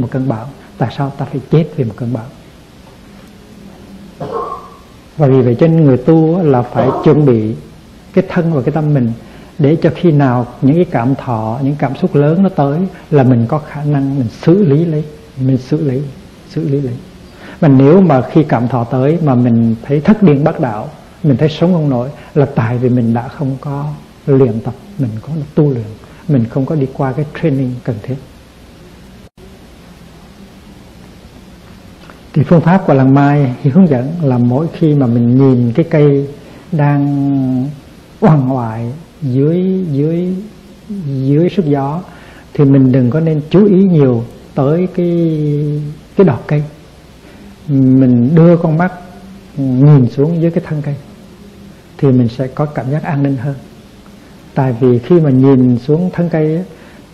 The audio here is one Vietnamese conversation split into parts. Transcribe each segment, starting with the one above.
một cơn bão, tại sao ta phải chết vì một cơn bão? Và vì vậy cho nên người tu là phải chuẩn bị cái thân và cái tâm mình để cho khi nào những cái cảm thọ, những cảm xúc lớn nó tới là mình có khả năng mình xử lý lấy, mình xử lý xử lý lấy. Mà nếu mà khi cảm thọ tới mà mình thấy thất điên bắt đạo, mình thấy sống không nổi là tại vì mình đã không có luyện tập, mình có tu luyện, mình không có đi qua cái training cần thiết. Thì phương pháp của làng mai thì hướng dẫn là mỗi khi mà mình nhìn cái cây đang oằn hoại dưới dưới dưới sức gió thì mình đừng có nên chú ý nhiều tới cái cái đọt cây. Mình đưa con mắt nhìn xuống dưới cái thân cây thì mình sẽ có cảm giác an ninh hơn. Tại vì khi mà nhìn xuống thân cây ấy,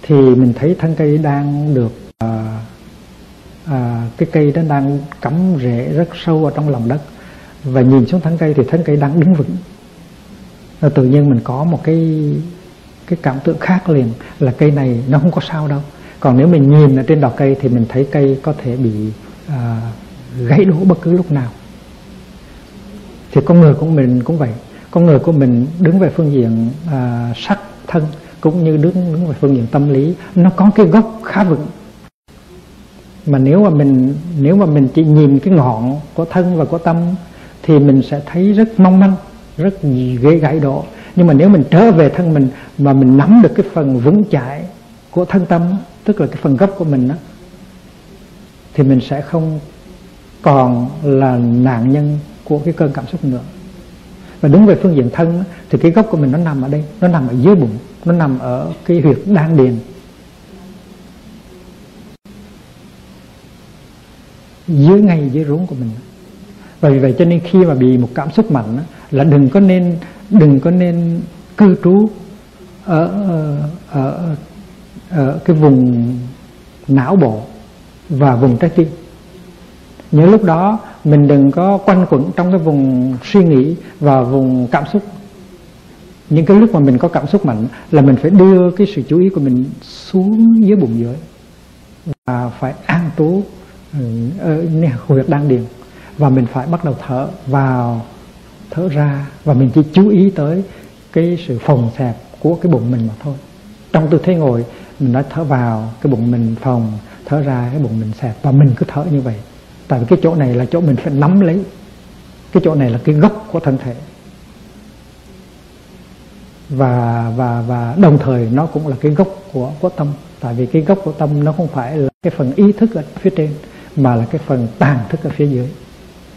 thì mình thấy thân cây đang được uh, à, cái cây đó đang cắm rễ rất sâu ở trong lòng đất. Và nhìn xuống thân cây thì thân cây đang đứng vững. Và tự nhiên mình có một cái cái cảm tượng khác liền là cây này nó không có sao đâu. Còn nếu mình nhìn ở trên đọt cây thì mình thấy cây có thể bị à, gãy đổ bất cứ lúc nào. Thì con người của mình cũng vậy. Con người của mình đứng về phương diện à, sắc thân cũng như đứng đứng về phương diện tâm lý nó có cái gốc khá vững mà nếu mà mình nếu mà mình chỉ nhìn cái ngọn của thân và của tâm thì mình sẽ thấy rất mong manh rất ghê gãy độ. Nhưng mà nếu mình trở về thân mình mà mình nắm được cái phần vững chãi của thân tâm tức là cái phần gốc của mình đó, thì mình sẽ không còn là nạn nhân của cái cơn cảm xúc nữa. Và đứng về phương diện thân thì cái gốc của mình nó nằm ở đây nó nằm ở dưới bụng nó nằm ở cái huyệt đan điền. Dưới ngay dưới rốn của mình. Và vì vậy cho nên khi mà bị một cảm xúc mạnh là đừng có nên đừng có nên cư trú ở ở, ở cái vùng não bộ và vùng trái tim. Những lúc đó mình đừng có quanh quẩn trong cái vùng suy nghĩ và vùng cảm xúc. Những cái lúc mà mình có cảm xúc mạnh là mình phải đưa cái sự chú ý của mình xuống dưới bụng dưới và phải an trú ở huyệt đan điền. Và mình phải bắt đầu thở, vào, thở ra. Và mình chỉ chú ý tới cái sự phồng xẹp của cái bụng mình mà thôi. Trong tư thế ngồi, mình nói thở vào, cái bụng mình phồng thở ra, cái bụng mình xẹp. Và mình cứ thở như vậy. Tại vì cái chỗ này là chỗ mình phải nắm lấy. Cái chỗ này là cái gốc của thân thể. Và và và đồng thời nó cũng là cái gốc của của tâm. Tại vì cái gốc của tâm nó không phải là cái phần ý thức ở phía trên mà là cái phần tàn thức ở phía dưới.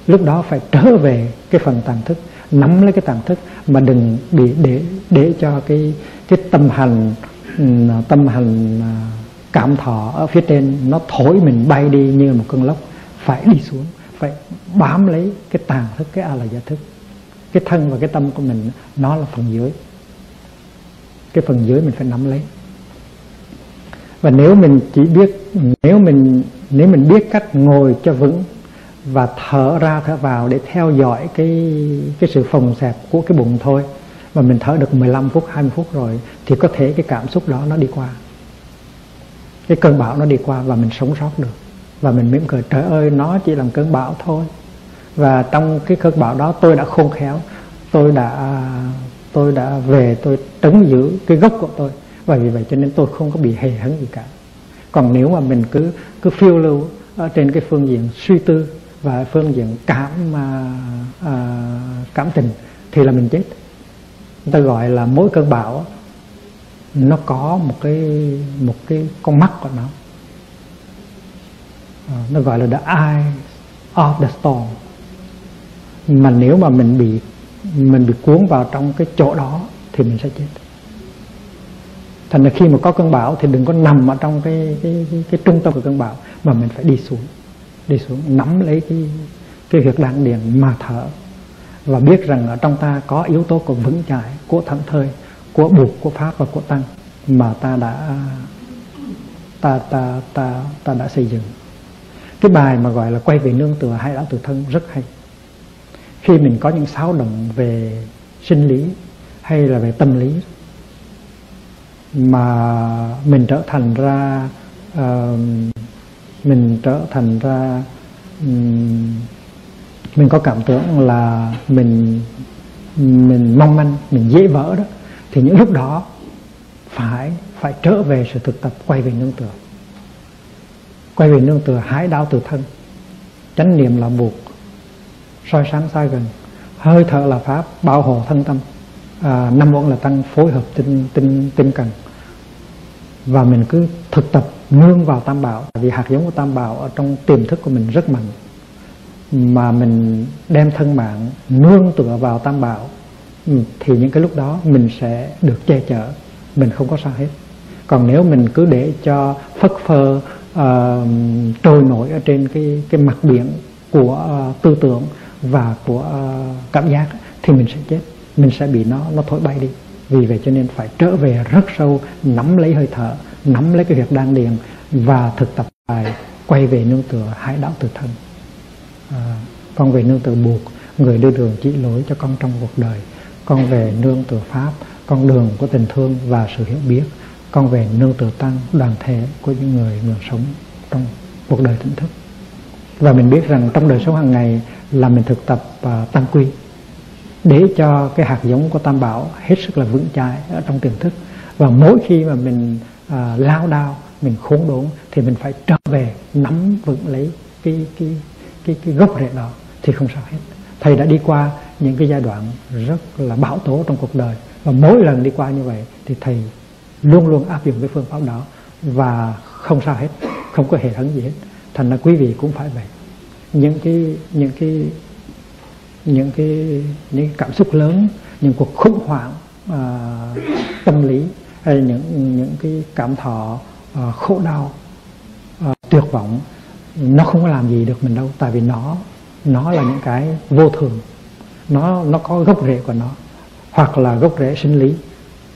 Lúc đó phải trở về cái phần tàn thức, nắm lấy cái tàn thức mà đừng bị để để cho cái cái tâm hành tâm hành à, cảm thọ ở phía trên nó thổi mình bay đi như một cơn lốc, phải đi xuống, phải bám lấy cái tàn thức, cái a la gia thức. Cái thân và cái tâm của mình, nó là phần dưới. Cái phần dưới mình phải nắm lấy và nếu mình chỉ biết, nếu mình nếu mình biết cách ngồi cho vững và thở ra, thở vào để theo dõi cái cái sự phồng xẹp của cái bụng thôi, mà mình thở được 15 phút 20 phút rồi, thì có thể cái cảm xúc đó nó đi qua. Cái cơn bão nó đi qua và mình sống sót được. Và mình mỉm cười, trời ơi, nó chỉ là cơn bão thôi. Và trong cái cơn bão đó tôi đã khôn khéo, tôi đã tôi đã về, tôi trấn giữ cái gốc của tôi và vì vậy cho nên tôi không có bị hề hấn gì cả. Còn nếu mà mình cứ cứ phiêu lưu ở trên cái phương diện suy tư và phương diện cảm à, à, cảm tình thì là mình chết. Người ta gọi là mỗi cơn bão nó có một cái một cái con mắt của nó. À, nó gọi là the eye of the storm. Mà nếu mà mình bị mình bị cuốn vào trong cái chỗ đó thì mình sẽ chết thành ra khi mà có cơn bão thì đừng có nằm ở trong cái cái, cái, cái trung tâm của cơn bão mà mình phải đi xuống đi xuống nắm lấy cái cái việc đan điền mà thở. Và biết rằng ở trong ta có yếu tố của vững chãi của thẳng thơi của buộc của pháp và của tăng mà ta đã ta ta ta ta đã xây dựng. Cái bài mà gọi là quay về nương tựa hay đã tự thân rất hay. Khi mình có những xáo động về sinh lý hay là về tâm lý mà mình trở thành ra uh, mình trở thành ra mình có cảm tưởng là mình mình mong manh mình dễ vỡ đó thì những lúc đó phải phải trở về sự thực tập quay về nương tựa. Quay về nương tựa hái đau từ thân chánh niệm là buộc soi sáng sai gần hơi thở là pháp bảo hộ thân tâm à, năm uẩn là tăng phối hợp tinh tinh tinh cần. Và mình cứ thực tập nương vào tam bảo. Vì hạt giống của tam bảo ở trong tiềm thức của mình rất mạnh. Mà mình đem thân mạng nương tựa vào tam bảo ừ, thì những cái lúc đó mình sẽ được che chở. Mình không có sao hết. Còn nếu mình cứ để cho phất phơ uh, trôi nổi ở trên cái cái mặt biển của uh, tư tưởng và của uh, cảm giác thì mình sẽ chết mình sẽ bị nó nó thổi bay đi. Vì vậy cho nên phải trở về rất sâu nắm lấy hơi thở nắm lấy cái việc đang điền và thực tập bài quay về nương tựa hải đạo từ thân. À, con về nương tựa buộc người đưa đường chỉ lối cho con trong cuộc đời. Con về nương tựa pháp con đường của tình thương và sự hiểu biết. Con về nương tựa tăng đoàn thể của những người người sống trong cuộc đời tỉnh thức. Và mình biết rằng trong đời sống hàng ngày là mình thực tập uh, tăng quy để cho cái hạt giống của tam bảo hết sức là vững chãi ở trong tiềm thức. Và mỗi khi mà mình à, lao đao mình khốn đốn thì mình phải trở về nắm vững lấy cái cái cái cái gốc rễ đó thì không sao hết. Thầy đã đi qua những cái giai đoạn rất là bão tố trong cuộc đời. Và mỗi lần đi qua như vậy thì thầy luôn luôn áp dụng cái phương pháp đó. Và không sao hết không có hệ thống gì hết. Thành ra quý vị cũng phải vậy. Những cái những cái những cái những cái cảm xúc lớn những cuộc khủng hoảng à, tâm lý hay những những cái cảm thọ à, khổ đau à, tuyệt vọng nó không có làm gì được mình đâu tại vì nó nó là những cái vô thường. Nó nó có gốc rễ của nó hoặc là gốc rễ sinh lý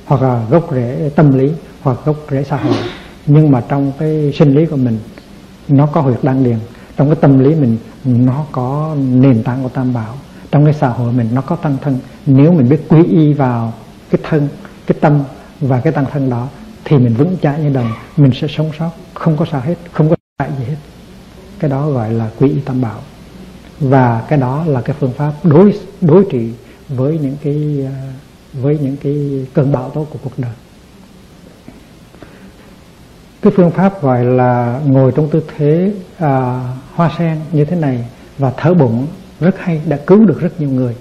hoặc là gốc rễ tâm lý hoặc gốc rễ xã hội. Nhưng mà trong cái sinh lý của mình nó có huyệt đan điền. Trong cái tâm lý mình nó có nền tảng của tam bảo trong cái xã hội mình nó có tăng thân. Nếu mình biết quý y vào cái thân cái tâm và cái tăng thân đó thì mình vững chãi như đồng mình sẽ sống sót. Không có sao hết không có hại gì hết. Cái đó gọi là quý y tam bảo. Và cái đó là cái phương pháp đối đối trị với những cái à, với những cái cơn bão tố của cuộc đời. Cái phương pháp gọi là ngồi trong tư thế à, hoa sen như thế này và thở bụng rất hay, đã cứu được rất nhiều người.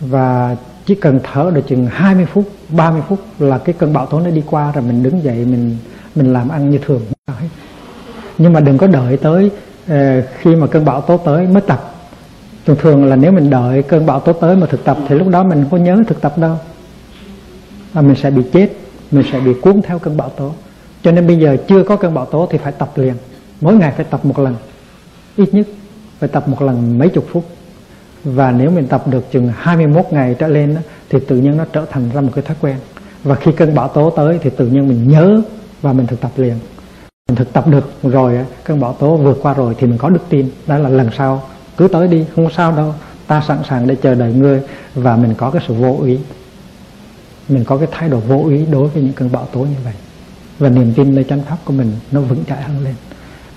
Và chỉ cần thở được chừng 20 phút 30 phút là cái cơn bão tố nó đi qua rồi mình đứng dậy, mình mình làm ăn như thường. Nhưng mà đừng có đợi tới ờ, khi mà cơn bão tố tới mới tập. Thường thường là nếu mình đợi cơn bão tố tới mà thực tập thì lúc đó mình không có nhớ thực tập đâu. Là mình sẽ bị chết, mình sẽ bị cuốn theo cơn bão tố. Cho nên bây giờ chưa có cơn bão tố thì phải tập liền. Mỗi ngày phải tập một lần, ít nhất phải tập một lần mấy chục phút. Và nếu mình tập được chừng 21 ngày trở lên thì tự nhiên nó trở thành ra một cái thói quen. Và khi cơn bão tố tới thì tự nhiên mình nhớ và mình thực tập liền. Mình thực tập được rồi cơn bão tố vượt qua rồi thì mình có đức tin. Đó là lần sau. Cứ tới đi, không sao đâu. Ta sẵn sàng để chờ đợi ngươi và mình có cái sự vô ý. Mình có cái thái độ vô ý đối với những cơn bão tố như vậy. Và niềm tin nơi chánh pháp của mình nó vững chãi hơn lên.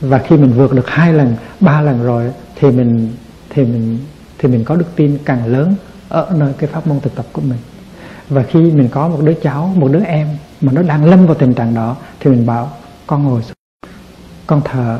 Và khi mình vượt được hai lần, ba lần rồi thì mình thì mình thì mình có đức tin càng lớn ở nơi cái pháp môn thực tập của mình. Và khi mình có một đứa cháu một đứa em mà nó đang lâm vào tình trạng đó thì mình bảo con ngồi xuống con thở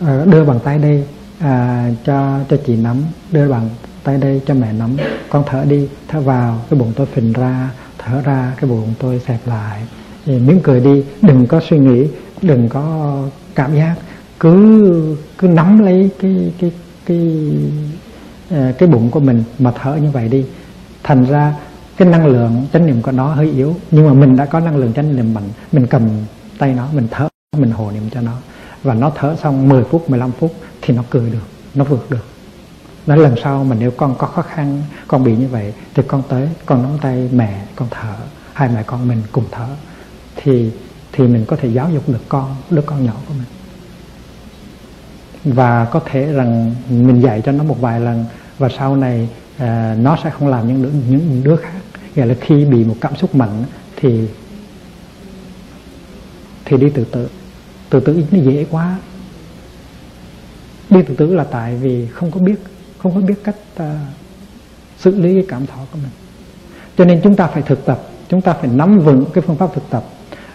ờ, đưa bàn tay đây à, cho cho chị nắm đưa bàn tay đây cho mẹ nắm. Con thở đi thở vào cái bụng tôi phình ra thở ra cái bụng tôi xẹp lại. Thì mỉm cười đi đừng có suy nghĩ đừng có cảm giác cứ cứ nắm lấy cái cái cái ờ, cái bụng của mình mà thở như vậy đi. Thành ra cái năng lượng chánh niệm của nó hơi yếu, nhưng mà mình đã có năng lượng chánh niệm mạnh, mình cầm tay nó, mình thở, mình hồ niệm cho nó. Và nó thở xong 10 phút 15 phút thì nó cười được, nó vượt được. Nói lần sau mà nếu con có khó khăn, con bị như vậy thì con tới, con nắm tay mẹ con thở, hai mẹ con mình cùng thở. Thì thì mình có thể giáo dục được con, đứa con nhỏ của mình và có thể rằng mình dạy cho nó một vài lần và sau này à, nó sẽ không làm những đứa, những đứa khác. Nghĩa là khi bị một cảm xúc mạnh thì thì đi tự từ tự tử nó dễ quá. Đi tự tử là tại vì không có biết không có biết cách uh, xử lý cái cảm thọ của mình. Cho nên chúng ta phải thực tập chúng ta phải nắm vững cái phương pháp thực tập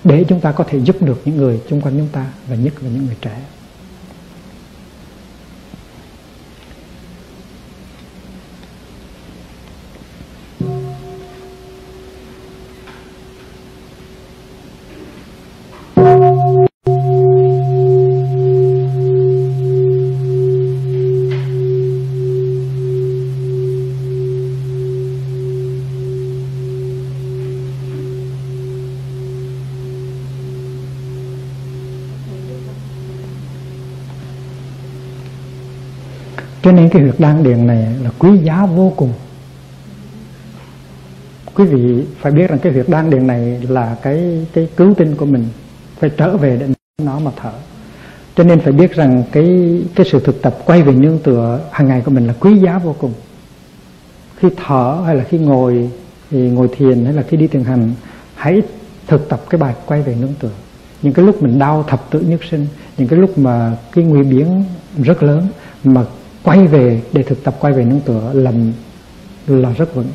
để chúng ta có thể giúp được những người xung quanh chúng ta và nhất là những người trẻ. Cái huyệt đan điền này là quý giá vô cùng. Quý vị phải biết rằng cái huyệt đan điền này là cái cái cứu tinh của mình, phải trở về để nó mà thở. Cho nên phải biết rằng cái cái sự thực tập quay về nương tựa hàng ngày của mình là quý giá vô cùng. Khi thở hay là khi ngồi, thì ngồi thiền hay là khi đi thiền hành, hãy thực tập cái bài quay về nương tựa. Những cái lúc mình đau thập tự nhất sinh, những cái lúc mà cái nguy biến rất lớn mà quay về để thực tập quay về nương tựa là là rất vững.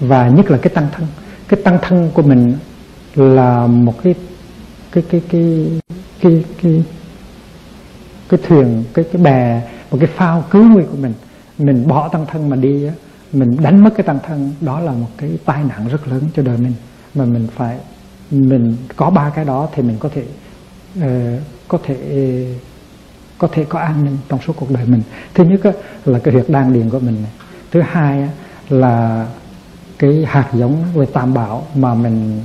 Và nhất là cái tăng thân. Cái tăng thân của mình là một cái cái cái cái cái cái cái thuyền cái cái bè một cái phao cứu nguy của mình. Mình bỏ tăng thân mà đi mình đánh mất cái tăng thân đó là một cái tai nạn rất lớn cho đời mình. Mà mình phải mình có ba cái đó thì mình có thể uh, có thể có thể có an ninh trong suốt cuộc đời mình. Thứ nhất là cái huyệt đan điền của mình này. thứ hai là cái hạt giống về tam bảo mà mình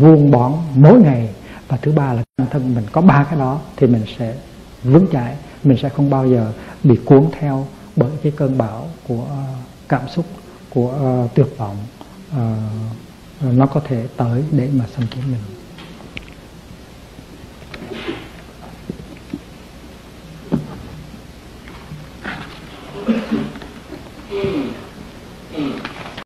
vuông bón mỗi ngày. Và thứ ba là bản thân mình có ba cái đó thì mình sẽ vững chãi mình sẽ không bao giờ bị cuốn theo bởi cái cơn bão của cảm xúc của uh, tuyệt vọng uh, nó có thể tới để mà xâm chiếm mình.